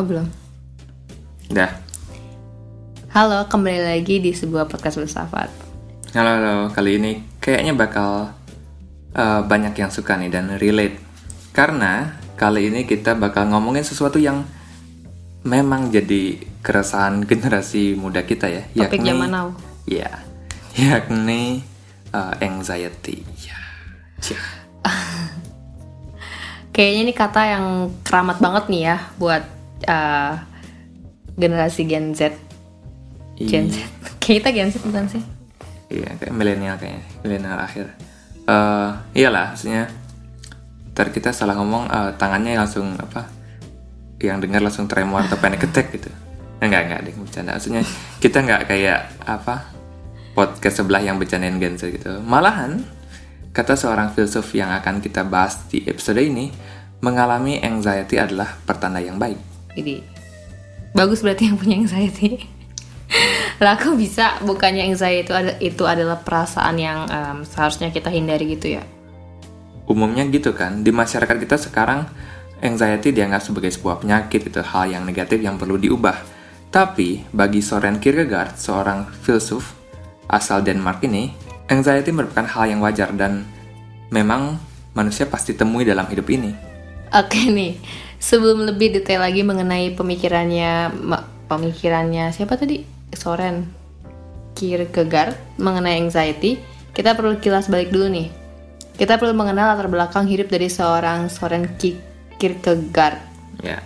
Oh belum. Udah. Halo, kembali lagi di sebuah podcast bersafat. Halo, halo. Kali ini kayaknya bakal uh, banyak yang suka nih dan relate. Karena kali ini kita bakal ngomongin sesuatu yang memang jadi keresahan generasi muda kita ya. Topik zaman now. Ya, yakni uh, anxiety. Ya. Cia. Kayaknya ini kata yang keramat banget nih ya buat uh, generasi Gen Z. Gen Z. Iya. Kayak kita Gen Z bukan sih? Iya, kayak milenial kayaknya, milenial akhir. Eh, iyalah, maksudnya ntar kita salah ngomong eh, tangannya langsung apa? Yang dengar langsung tremor atau panic attack gitu. Enggak, enggak, deh, bercanda. Maksudnya kita nggak kayak apa? Podcast sebelah yang bercandain Gen Z gitu. Malahan kata seorang filsuf yang akan kita bahas di episode ini, mengalami anxiety adalah pertanda yang baik. Jadi bagus berarti yang punya anxiety. lah kok bisa bukannya anxiety itu ada itu adalah perasaan yang em, seharusnya kita hindari gitu ya? umumnya gitu kan di masyarakat kita sekarang anxiety dianggap sebagai sebuah penyakit itu hal yang negatif yang perlu diubah tapi bagi Soren Kierkegaard seorang filsuf asal Denmark ini anxiety merupakan hal yang wajar dan memang manusia pasti temui dalam hidup ini Oke nih, sebelum lebih detail lagi mengenai pemikirannya pemikirannya siapa tadi? Soren Kierkegaard mengenai anxiety, kita perlu kilas balik dulu nih. Kita perlu mengenal latar belakang hidup dari seorang Soren Ki- Kierkegaard. ya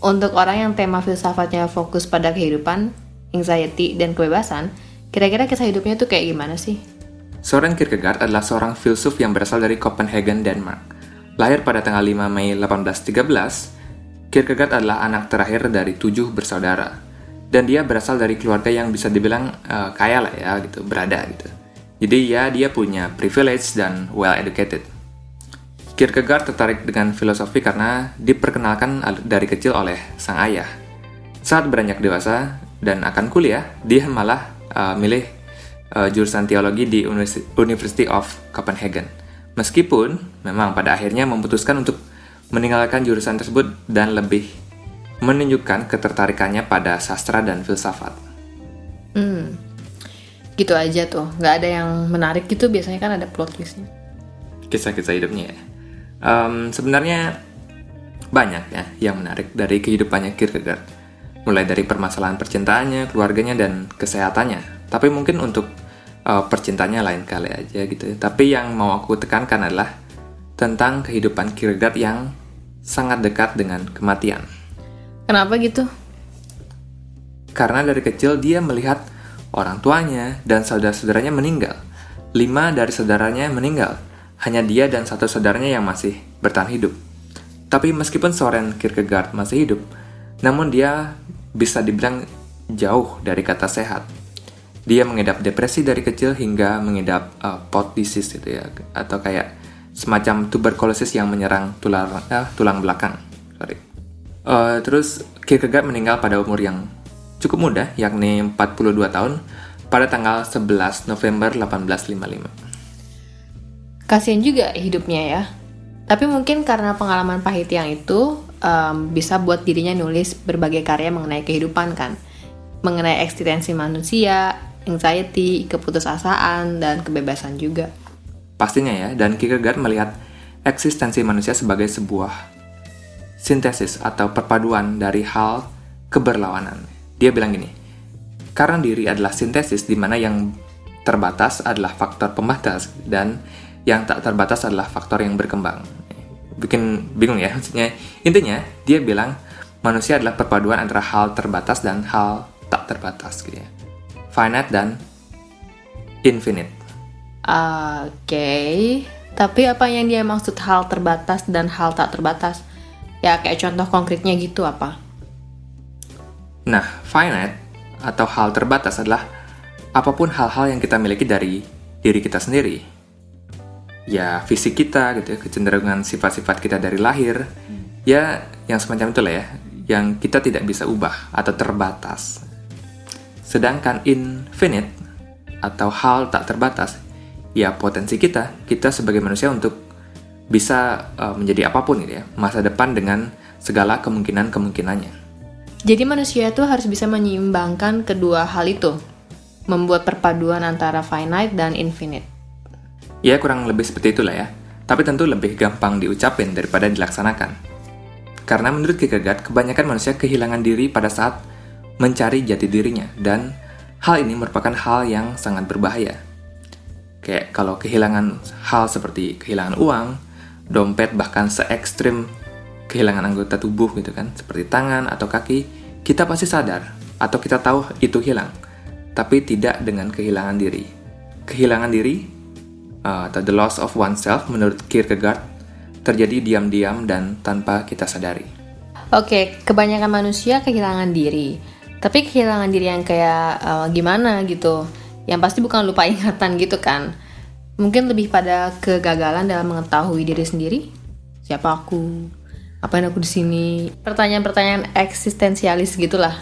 Untuk orang yang tema filsafatnya fokus pada kehidupan, anxiety, dan kebebasan, kira-kira kisah hidupnya tuh kayak gimana sih? Soren Kierkegaard adalah seorang filsuf yang berasal dari Copenhagen, Denmark. Lahir pada tanggal 5 Mei 1813, Kierkegaard adalah anak terakhir dari tujuh bersaudara. Dan dia berasal dari keluarga yang bisa dibilang eh, kaya lah ya gitu, berada gitu. Jadi ya dia punya privilege dan well educated. Kierkegaard tertarik dengan filosofi karena diperkenalkan al- dari kecil oleh sang ayah. Saat beranjak dewasa dan akan kuliah, dia malah uh, milih uh, jurusan teologi di Universi- University of Copenhagen. Meskipun memang pada akhirnya memutuskan untuk meninggalkan jurusan tersebut dan lebih menunjukkan ketertarikannya pada sastra dan filsafat. Hmm, gitu aja tuh, nggak ada yang menarik gitu. Biasanya kan ada plot twistnya. kisah-kisah hidupnya ya. Em, sebenarnya banyak ya yang menarik dari kehidupannya Kierkegaard. Mulai dari permasalahan percintaannya, keluarganya, dan kesehatannya. Tapi mungkin untuk eh, percintaannya lain kali aja gitu. ya. Tapi yang mau aku tekankan adalah tentang kehidupan Kierkegaard yang sangat dekat dengan kematian. Kenapa gitu? Karena dari kecil dia melihat orang tuanya dan saudara-saudaranya meninggal. Lima dari saudaranya meninggal. Hanya dia dan satu saudaranya yang masih bertahan hidup. Tapi meskipun Soren Kierkegaard masih hidup, namun dia bisa dibilang jauh dari kata sehat. Dia mengidap depresi dari kecil hingga mengidap uh, pot disease gitu ya, atau kayak semacam tuberkulosis yang menyerang tulang eh, tulang belakang. Sorry. Uh, terus Kierkegaard meninggal pada umur yang cukup muda, yakni 42 tahun, pada tanggal 11 November 1855. Kasian juga hidupnya ya. Tapi mungkin karena pengalaman pahit yang itu em, bisa buat dirinya nulis berbagai karya mengenai kehidupan kan. Mengenai eksistensi manusia, anxiety, keputusasaan, dan kebebasan juga. Pastinya ya, dan Kierkegaard melihat eksistensi manusia sebagai sebuah sintesis atau perpaduan dari hal keberlawanan. Dia bilang gini, karena diri adalah sintesis di mana yang terbatas adalah faktor pembatas dan yang tak terbatas adalah faktor yang berkembang. Bikin bingung ya, maksudnya intinya dia bilang manusia adalah perpaduan antara hal terbatas dan hal tak terbatas gitu ya. Finite dan infinite. Oke, tapi apa yang dia maksud hal terbatas dan hal tak terbatas? Ya kayak contoh konkretnya gitu apa? Nah, finite atau hal terbatas adalah apa pun hal-hal yang kita miliki dari diri kita sendiri. Ya, fisik kita gitu ya, kecenderungan sifat-sifat kita dari lahir. Ya, yang semacam itulah ya, yang kita tidak bisa ubah atau terbatas. Sedangkan infinite atau hal tak terbatas, ya potensi kita, kita sebagai manusia untuk bisa uh, menjadi apa pun gitu ya, masa depan dengan segala kemungkinan-kemungkinannya. Jadi manusia tuh harus bisa menyeimbangkan kedua hal itu, membuat perpaduan antara finite dan infinite. Ya kurang lebih seperti itulah ya, tapi tentu lebih gampang diucapin daripada dilaksanakan. Karena menurut Kierkegaard, kebanyakan manusia kehilangan diri pada saat mencari jati dirinya, dan hal ini merupakan hal yang sangat berbahaya. Kayak kalau kehilangan hal seperti kehilangan uang, dompet, bahkan se ekstrim kehilangan anggota tubuh gitu kan, seperti tangan atau kaki, kita pasti sadar atau kita tahu itu hilang, tapi tidak dengan kehilangan diri. Kehilangan diri uh, atau the loss of oneself menurut Kierkegaard terjadi diam-diam dan tanpa kita sadari. Oke, kebanyakan manusia kehilangan diri, tapi kehilangan diri yang kayak uh, gimana gitu, yang pasti bukan lupa ingatan gitu kan. Mungkin lebih pada kegagalan dalam mengetahui diri sendiri. Siapa aku? Apain aku di sini? Pertanyaan-pertanyaan eksistensialis gitulah.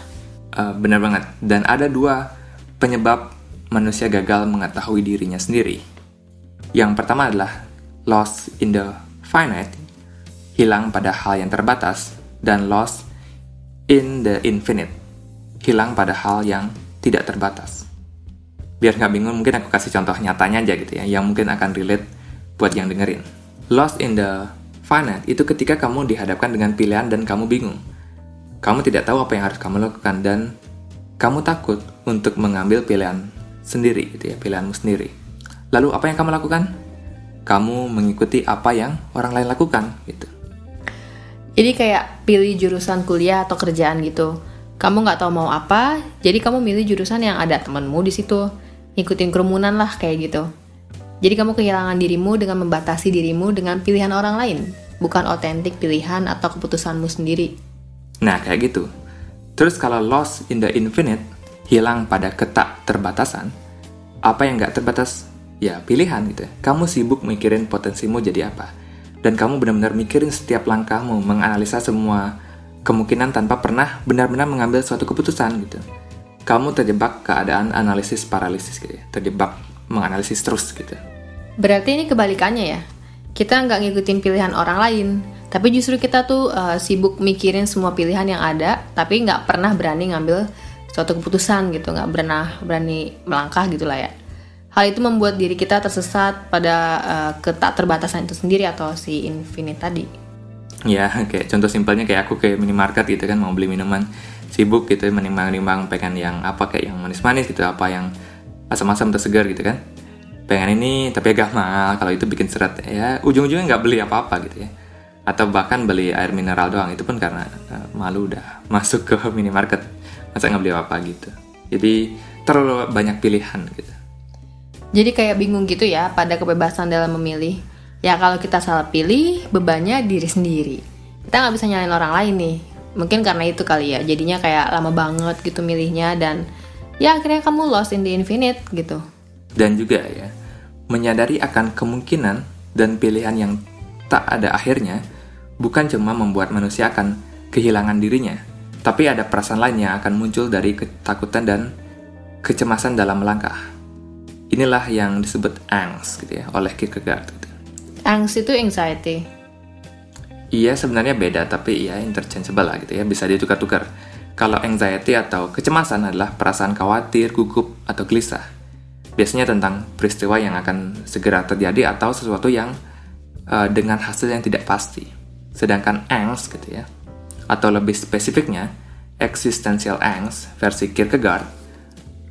Uh, benar banget. Dan ada dua penyebab manusia gagal mengetahui dirinya sendiri. Yang pertama adalah loss in the finite, hilang pada hal yang terbatas, dan loss in the infinite, hilang pada hal yang tidak terbatas. Biar nggak bingung, mungkin aku kasih contoh nyatanya aja gitu ya, yang mungkin akan relate buat yang dengerin. Lost in the Finite itu ketika kamu dihadapkan dengan pilihan dan kamu bingung. Kamu tidak tahu apa yang harus kamu lakukan dan kamu takut untuk mengambil pilihan sendiri gitu ya, pilihanmu sendiri. Lalu apa yang kamu lakukan? Kamu mengikuti apa yang orang lain lakukan gitu. Jadi kayak pilih jurusan kuliah atau kerjaan gitu. Kamu nggak tahu mau apa, jadi kamu milih jurusan yang ada temenmu di situ. Ngikutin kerumunan lah kayak gitu. Jadi kamu kehilangan dirimu dengan membatasi dirimu dengan pilihan orang lain, bukan otentik pilihan atau keputusanmu sendiri. Nah, kayak gitu. Terus kalau lost in the infinite, hilang pada ketak terbatasan, apa yang nggak terbatas? Ya, pilihan gitu ya. Kamu sibuk mikirin potensimu jadi apa. Dan kamu benar-benar mikirin setiap langkahmu, menganalisa semua kemungkinan tanpa pernah benar-benar mengambil suatu keputusan gitu. Kamu terjebak keadaan analisis paralisis gitu ya. Terjebak menganalisis terus gitu. Berarti ini kebalikannya ya. Kita nggak ngikutin pilihan orang lain, tapi justru kita tuh uh, sibuk mikirin semua pilihan yang ada, tapi nggak pernah berani ngambil suatu keputusan gitu, nggak pernah berani melangkah gitulah ya. Hal itu membuat diri kita tersesat pada uh, ketak terbatasan itu sendiri atau si infinite tadi. Ya, kayak contoh simpelnya kayak aku ke minimarket gitu kan mau beli minuman sibuk gitu menimbang-nimbang pengen yang apa kayak yang manis-manis gitu apa yang asam-asam tersegar gitu kan. Pengen ini tapi agak mahal kalau itu bikin seret ya ujung-ujungnya nggak beli apa-apa gitu ya. Atau bahkan beli air mineral doang itu pun karena uh, malu udah masuk ke minimarket masa nggak beli apa-apa gitu. Jadi terlalu banyak pilihan gitu. Jadi kayak bingung gitu ya pada kebebasan dalam memilih ya kalau kita salah pilih bebannya diri sendiri kita nggak bisa nyalain orang lain nih mungkin karena itu kali ya jadinya kayak lama banget gitu milihnya dan ya akhirnya kamu lost in the infinite gitu. Dan juga ya, menyadari akan kemungkinan dan pilihan yang tak ada akhirnya bukan cuma membuat manusia akan kehilangan dirinya, tapi ada perasaan lain yang akan muncul dari ketakutan dan kecemasan dalam melangkah. Inilah yang disebut angst gitu ya oleh Kierkegaard. Angst itu anxiety. Iya sebenarnya beda tapi ya interchangeable lah gitu ya bisa ditukar-tukar. Kalau anxiety atau kecemasan adalah perasaan khawatir, gugup, atau gelisah. Biasanya tentang peristiwa yang akan segera terjadi atau sesuatu yang uh, dengan hasil yang tidak pasti. Sedangkan angst gitu ya, atau lebih spesifiknya, existential angst versi Kierkegaard,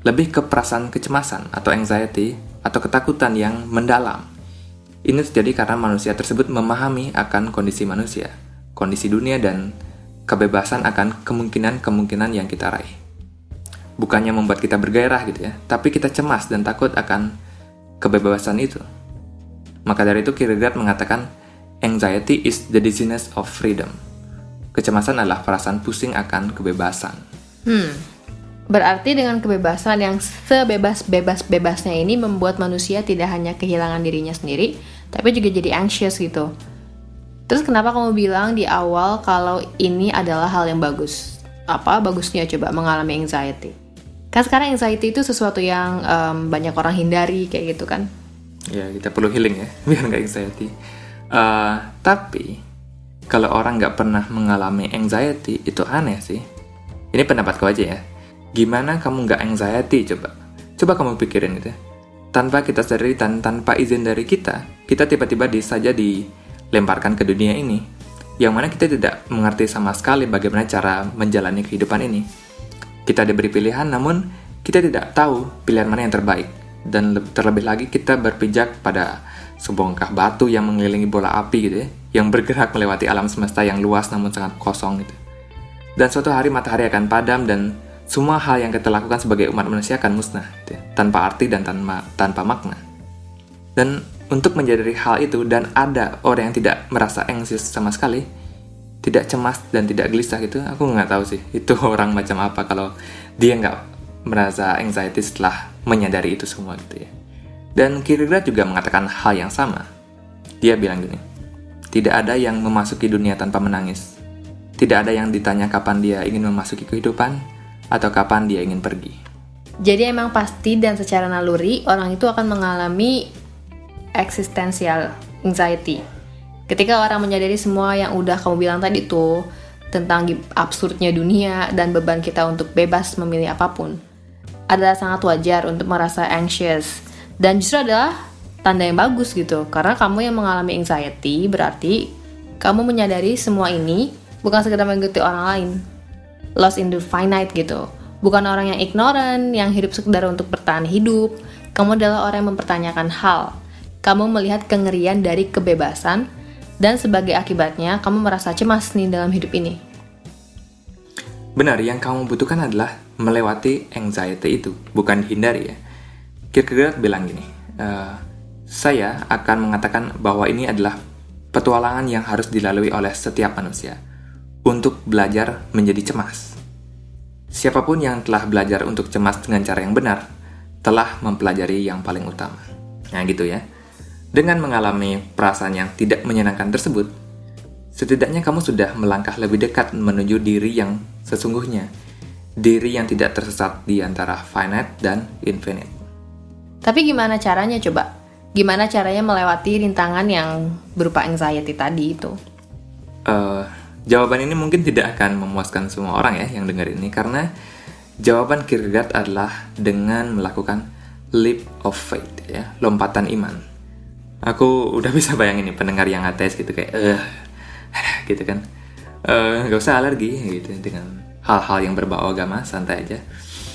lebih ke perasaan kecemasan atau anxiety atau ketakutan yang mendalam. Ini terjadi karena manusia tersebut memahami akan kondisi manusia, kondisi dunia dan kebebasan akan kemungkinan-kemungkinan yang kita raih. Bukannya membuat kita bergairah gitu ya, tapi kita cemas dan takut akan kebebasan itu. Maka dari itu Kierkegaard mengatakan, anxiety is the dizziness of freedom. Kecemasan adalah perasaan pusing akan kebebasan. Hmm. Berarti dengan kebebasan yang sebebas-bebas-bebasnya ini membuat manusia tidak hanya kehilangan dirinya sendiri, tapi juga jadi anxious gitu Terus kenapa kamu bilang di awal kalau ini adalah hal yang bagus? Apa bagusnya coba mengalami anxiety? Kan sekarang anxiety itu sesuatu yang um, banyak orang hindari kayak gitu kan? Ya kita perlu healing ya biar nggak anxiety. Uh, tapi kalau orang nggak pernah mengalami anxiety itu aneh sih. Ini pendapatku aja ya. Gimana kamu nggak anxiety coba? Coba kamu pikirin itu. Tanpa kita sadari dan tanpa izin dari kita, kita tiba-tiba saja dilemparkan ke dunia ini. Yang mana kita tidak mengerti sama sekali bagaimana cara menjalani kehidupan ini. Kita diberi pilihan, namun kita tidak tahu pilihan mana yang terbaik. Dan terlebih lagi kita berpijak pada sebongkah batu yang mengelilingi bola api gitu ya, yang bergerak melewati alam semesta yang luas namun sangat kosong gitu. Dan suatu hari matahari akan padam dan semua hal yang kita lakukan sebagai umat manusia akan musnah, gitu ya, tanpa arti dan tanpa, tanpa makna. Dan untuk menjadi hal itu dan ada orang yang tidak merasa anxious sama sekali, tidak cemas dan tidak gelisah gitu, aku nggak tahu sih itu orang macam apa kalau dia nggak merasa anxiety setelah menyadari itu semua gitu ya. Dan Kierkegaard juga mengatakan hal yang sama. Dia bilang gini, tidak ada yang memasuki dunia tanpa menangis. Tidak ada yang ditanya kapan dia ingin memasuki kehidupan, atau kapan dia ingin pergi. Jadi emang pasti dan secara naluri orang itu akan mengalami existential anxiety. Ketika orang menyadari semua yang udah kamu bilang tadi tuh tentang absurdnya dunia dan beban kita untuk bebas memilih apa pun adalah sangat wajar untuk merasa anxious dan justru adalah tanda yang bagus gitu karena kamu yang mengalami anxiety berarti kamu menyadari semua ini bukan sekedar mengikuti orang lain lost in the finite gitu. Bukan orang yang ignorant, yang hidup sekedar untuk bertahan hidup. Kamu adalah orang yang mempertanyakan hal. Kamu melihat kengerian dari kebebasan, dan sebagai akibatnya, kamu merasa cemas nih dalam hidup ini. Benar, yang kamu butuhkan adalah melewati anxiety itu, bukan dihindari ya. Kierkegaard bilang gini, e, saya akan mengatakan bahwa ini adalah petualangan yang harus dilalui oleh setiap manusia untuk belajar menjadi cemas. Siapa pun yang telah belajar untuk cemas dengan cara yang benar, telah mempelajari yang paling utama. Nah gitu ya. Dengan mengalami perasaan yang tidak menyenangkan tersebut, setidaknya kamu sudah melangkah lebih dekat menuju diri yang sesungguhnya, diri yang tidak tersesat di antara finite dan infinite. Tapi gimana caranya coba? Gimana caranya melewati rintangan yang berupa anxiety tadi itu? Uh, Jawaban ini mungkin tidak akan memuaskan semua orang ya yang dengar ini karena jawaban Kierkegaard adalah dengan melakukan leap of faith ya, lompatan iman. Aku udah bisa bayangin nih pendengar yang ateis gitu kayak eh gitu kan. Eh gak usah alergi gitu dengan hal-hal yang berbau agama, santai aja.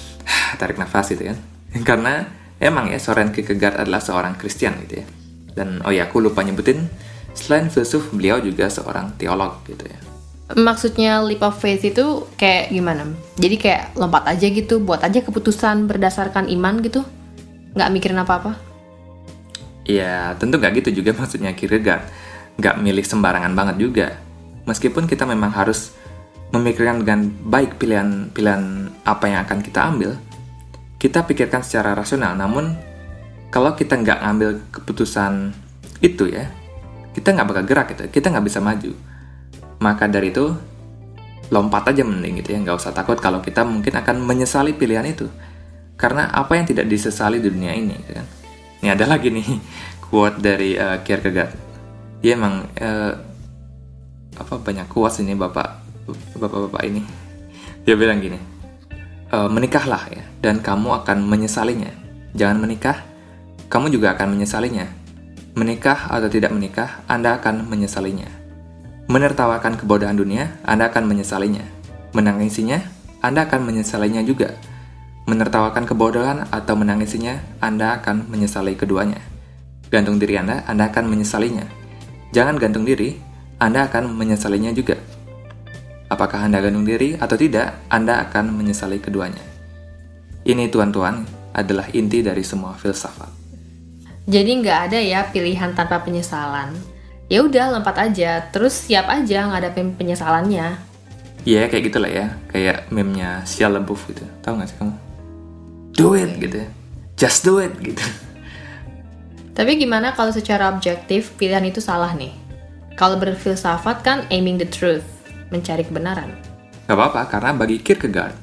Tarik nafas gitu kan. Karena emang ya Soren Kierkegaard adalah seorang Kristen gitu ya. Dan oh ya aku lupa nyebutin selain filsuf beliau juga seorang teolog gitu ya maksudnya leap of faith itu kayak gimana? Jadi kayak lompat aja gitu, buat aja keputusan berdasarkan iman gitu? Nggak mikirin apa-apa? Iya, tentu nggak gitu juga maksudnya Kierkegaard. Nggak milih sembarangan banget juga. Meskipun kita memang harus memikirkan dengan baik pilihan-pilihan apa yang akan kita ambil, kita pikirkan secara rasional. Namun, kalau kita nggak ngambil keputusan itu ya, kita nggak bakal gerak gitu, kita nggak bisa maju maka dari itu, lompat aja mending gitu ya, nggak usah takut kalau kita mungkin akan menyesali pilihan itu. Karena apa yang tidak disesali di dunia ini, gitu kan? Ini ada lagi nih quote dari uh, Kierkegaard. Dia emang uh, apa banyak quotes ini bapak bapak-bapak ini. Dia bilang gini, e, menikahlah ya, dan kamu akan menyesalinya. Jangan menikah, kamu juga akan menyesalinya. Menikah atau tidak menikah, Anda akan menyesalinya. Menertawakan kebodohan dunia, Anda akan menyesalinya. Menangisinya, Anda akan menyesalinya juga. Menertawakan kebodohan atau menangisinya, Anda akan menyesali keduanya. Gantung diri Anda, Anda akan menyesalinya. Jangan gantung diri, Anda akan menyesalinya juga. Apakah Anda gantung diri atau tidak, Anda akan menyesali keduanya. Ini tuan-tuan adalah inti dari semua filsafat. Jadi nggak ada ya pilihan tanpa penyesalan ya udah lompat aja. Terus siap aja ngadapin penyesalannya. Iya yeah, kayak gitulah ya. Kayak meme-nya Shia LaBeouf gitu. Tahu gak sih kamu? Do it gitu ya. Just do it gitu. Tapi gimana kalau secara objektif pilihan itu salah nih? Kalau berfilsafat kan aiming the truth mencari kebenaran. Gak apa-apa karena bagi Kierkegaard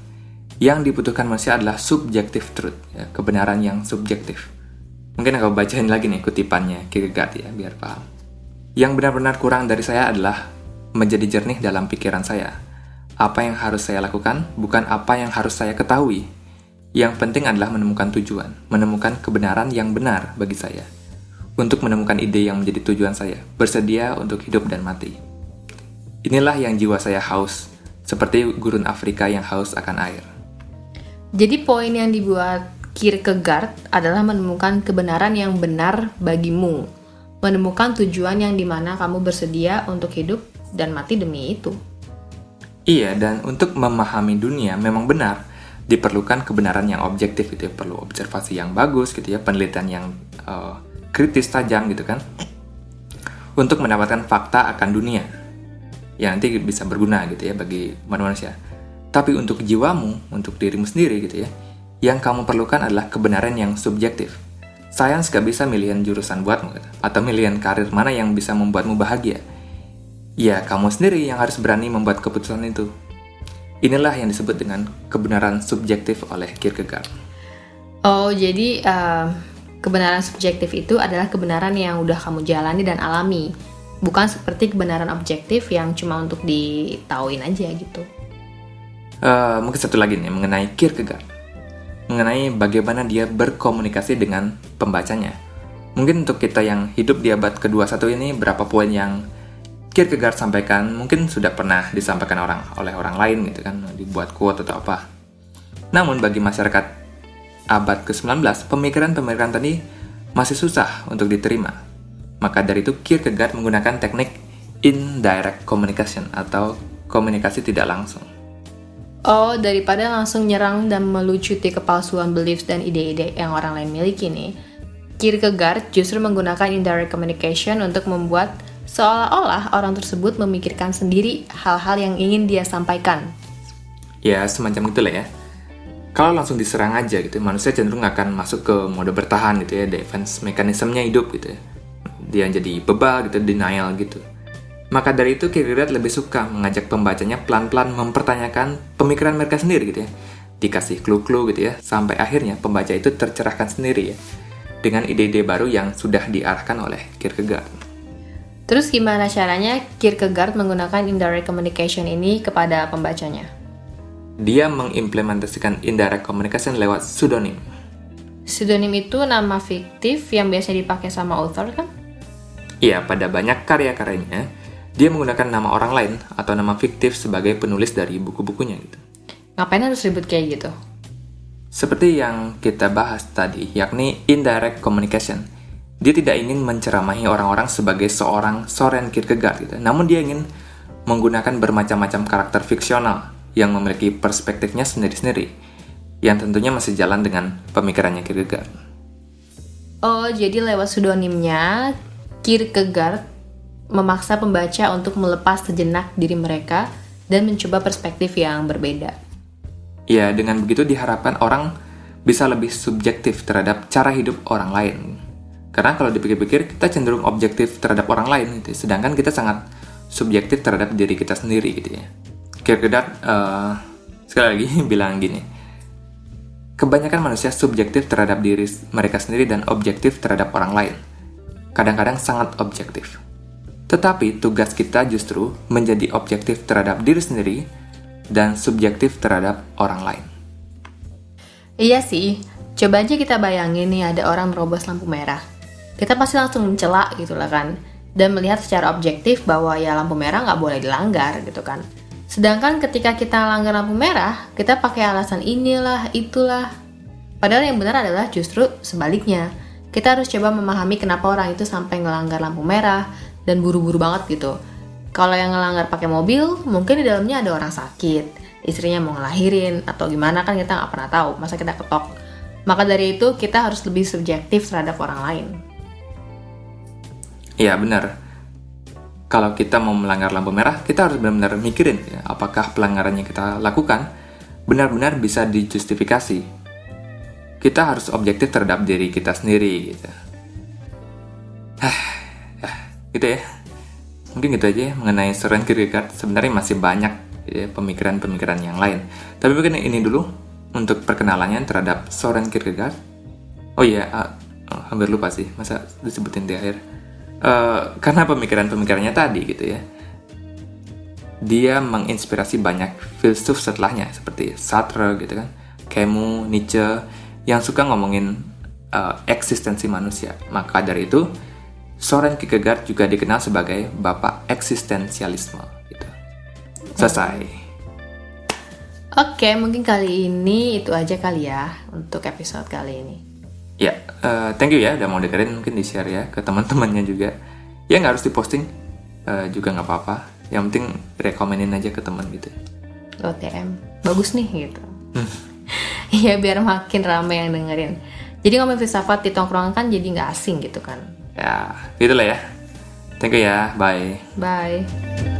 yang dibutuhkan manusia adalah subjective truth ya, kebenaran yang subjektif. Mungkin aku bacain lagi nih kutipannya Kierkegaard ya biar paham yang benar-benar kurang dari saya adalah menjadi jernih dalam pikiran saya. apa yang harus saya lakukan, bukan apa yang harus saya ketahui. Yang penting adalah menemukan tujuan, menemukan kebenaran yang benar bagi saya. Untuk menemukan ide yang menjadi tujuan saya, bersedia untuk hidup dan mati. Inilah yang jiwa saya haus, seperti gurun Afrika yang haus akan air. Jadi poin yang dibuat Kierkegaard adalah menemukan kebenaran yang benar bagimu, menemukan tujuan yang di mana kamu bersedia untuk hidup dan mati demi itu. Iya, dan untuk memahami dunia memang benar diperlukan kebenaran yang objektif gitu ya, perlu observasi yang bagus gitu ya, penelitian yang uh, kritis tajam gitu kan, untuk mendapatkan fakta akan dunia yang nanti bisa berguna gitu ya bagi manusia. Tapi untuk jiwamu, untuk dirimu sendiri gitu ya, yang kamu perlukan adalah kebenaran yang subjektif. Sains gak bisa milihin jurusan buatmu, gitu. atau milihin karir mana yang bisa membuatmu bahagia. Ya, kamu sendiri yang harus berani membuat keputusan itu. Inilah yang disebut dengan kebenaran subjektif oleh Kierkegaard. Oh, jadi uh, kebenaran subjektif itu adalah kebenaran yang udah kamu jalani dan alami, bukan seperti kebenaran objektif yang cuma untuk ditauin aja gitu. Uh, mungkin satu lagi nih mengenai Kierkegaard mengenai bagaimana dia berkomunikasi dengan pembacanya. Mungkin untuk kita yang hidup di abad ke-21 ini, berapa poin yang Kierkegaard sampaikan mungkin sudah pernah disampaikan orang oleh orang lain gitu kan, dibuat quote atau apa. Namun bagi masyarakat abad ke-19, pemikiran-pemikiran tadi masih susah untuk diterima. Maka dari itu Kierkegaard menggunakan teknik indirect communication atau komunikasi tidak langsung. Oh, daripada langsung nyerang dan melucuti kepalsuan beliefs dan ide-ide yang orang lain miliki nih, Kierkegaard justru menggunakan indirect communication untuk membuat seolah-olah orang tersebut memikirkan sendiri hal-hal yang ingin dia sampaikan. Ya, semacam itulah ya. Kalau langsung diserang aja gitu, manusia cenderung akan masuk ke mode bertahan gitu ya, defense mekanismenya hidup gitu ya. Dia jadi bebal gitu, denial gitu. Maka dari itu Kierkegaard lebih suka mengajak pembacanya pelan-pelan mempertanyakan pemikiran mereka sendiri gitu ya. Dikasih clue-clue gitu ya, sampai akhirnya pembaca itu tercerahkan sendiri ya. Dengan ide-ide baru yang sudah diarahkan oleh Kierkegaard. Terus gimana caranya Kierkegaard menggunakan indirect communication ini kepada pembacanya? Dia mengimplementasikan indirect communication lewat pseudonym. Pseudonym itu nama fiktif yang biasa dipakai sama author kan? Iya, pada banyak karya-karyanya, dia menggunakan nama orang lain atau nama fiktif sebagai penulis dari buku-bukunya gitu. Ngapain harus ribut kayak gitu? Seperti yang kita bahas tadi, yakni indirect communication. Dia tidak ingin menceramahi orang-orang sebagai seorang Soren Kierkegaard gitu. Namun dia ingin menggunakan bermacam-macam karakter fiksional yang memiliki perspektifnya sendiri-sendiri, yang tentunya masih jalan dengan pemikirannya Kierkegaard. Oh, jadi lewat pseudonimnya Kierkegaard memaksa pembaca untuk melepas sejenak diri mereka dan mencoba perspektif yang berbeda. Ya, dengan begitu diharapkan orang bisa lebih subjektif terhadap cara hidup orang lain. Karena kalau dipikir-pikir, kita cenderung objektif terhadap orang lain, gitu. sedangkan kita sangat subjektif terhadap diri kita sendiri, gitu ya. Kierkegaard uh, sekali lagi bilang gini, kebanyakan manusia subjektif terhadap diri mereka sendiri dan objektif terhadap orang lain. Kadang-kadang sangat objektif. Tetapi tugas kita justru menjadi objektif terhadap diri sendiri dan subjektif terhadap orang lain. Iya sih, coba aja kita bayangin nih ada orang merobos lampu merah. Kita pasti langsung mencela gitu lah kan, dan melihat secara objektif bahwa ya lampu merah nggak boleh dilanggar gitu kan. Sedangkan ketika kita langgar lampu merah, kita pakai alasan inilah, itulah. Padahal yang benar adalah justru sebaliknya. Kita harus coba memahami kenapa orang itu sampai ngelanggar lampu merah, dan buru-buru banget gitu. Kalau yang ngelanggar pakai mobil, mungkin di dalamnya ada orang sakit, istrinya mau ngelahirin atau gimana kan kita nggak pernah tahu, masa kita ketok. Maka dari itu kita harus lebih subjektif terhadap orang lain. Iya benar. Kalau kita mau melanggar lampu merah, kita harus benar-benar mikirin ya, apakah pelanggaran yang kita lakukan benar-benar bisa dijustifikasi. Kita harus objektif terhadap diri kita sendiri gitu. Gitu ya. Mungkin gitu aja ya, mengenai Soren Kierkegaard. Sebenarnya masih banyak ya, pemikiran-pemikiran yang lain. Tapi mungkin ini dulu untuk perkenalannya terhadap Soren Kierkegaard. Oh iya uh, oh, hampir lupa sih masa disebutin di akhir. Uh, karena pemikiran-pemikirannya tadi gitu ya. Dia menginspirasi banyak filsuf setelahnya seperti Sartre gitu kan, Camus, Nietzsche yang suka ngomongin uh, eksistensi manusia. Maka dari itu Soren Kierkegaard juga dikenal sebagai bapak eksistensialisme gitu. Selesai. Oke, mungkin kali ini itu aja kali ya untuk episode kali ini. Ya, uh, thank you ya udah mau dengerin mungkin di share ya ke teman-temannya juga. Ya nggak harus diposting uh, juga nggak apa-apa. Yang penting rekomenin aja ke teman gitu. OTM, bagus nih gitu. Iya biar makin ramai yang dengerin. Jadi ngomongin filsafat di tongkrongan kan jadi nggak asing gitu kan. Ya, gitulah ya. Thank you ya, bye. Bye.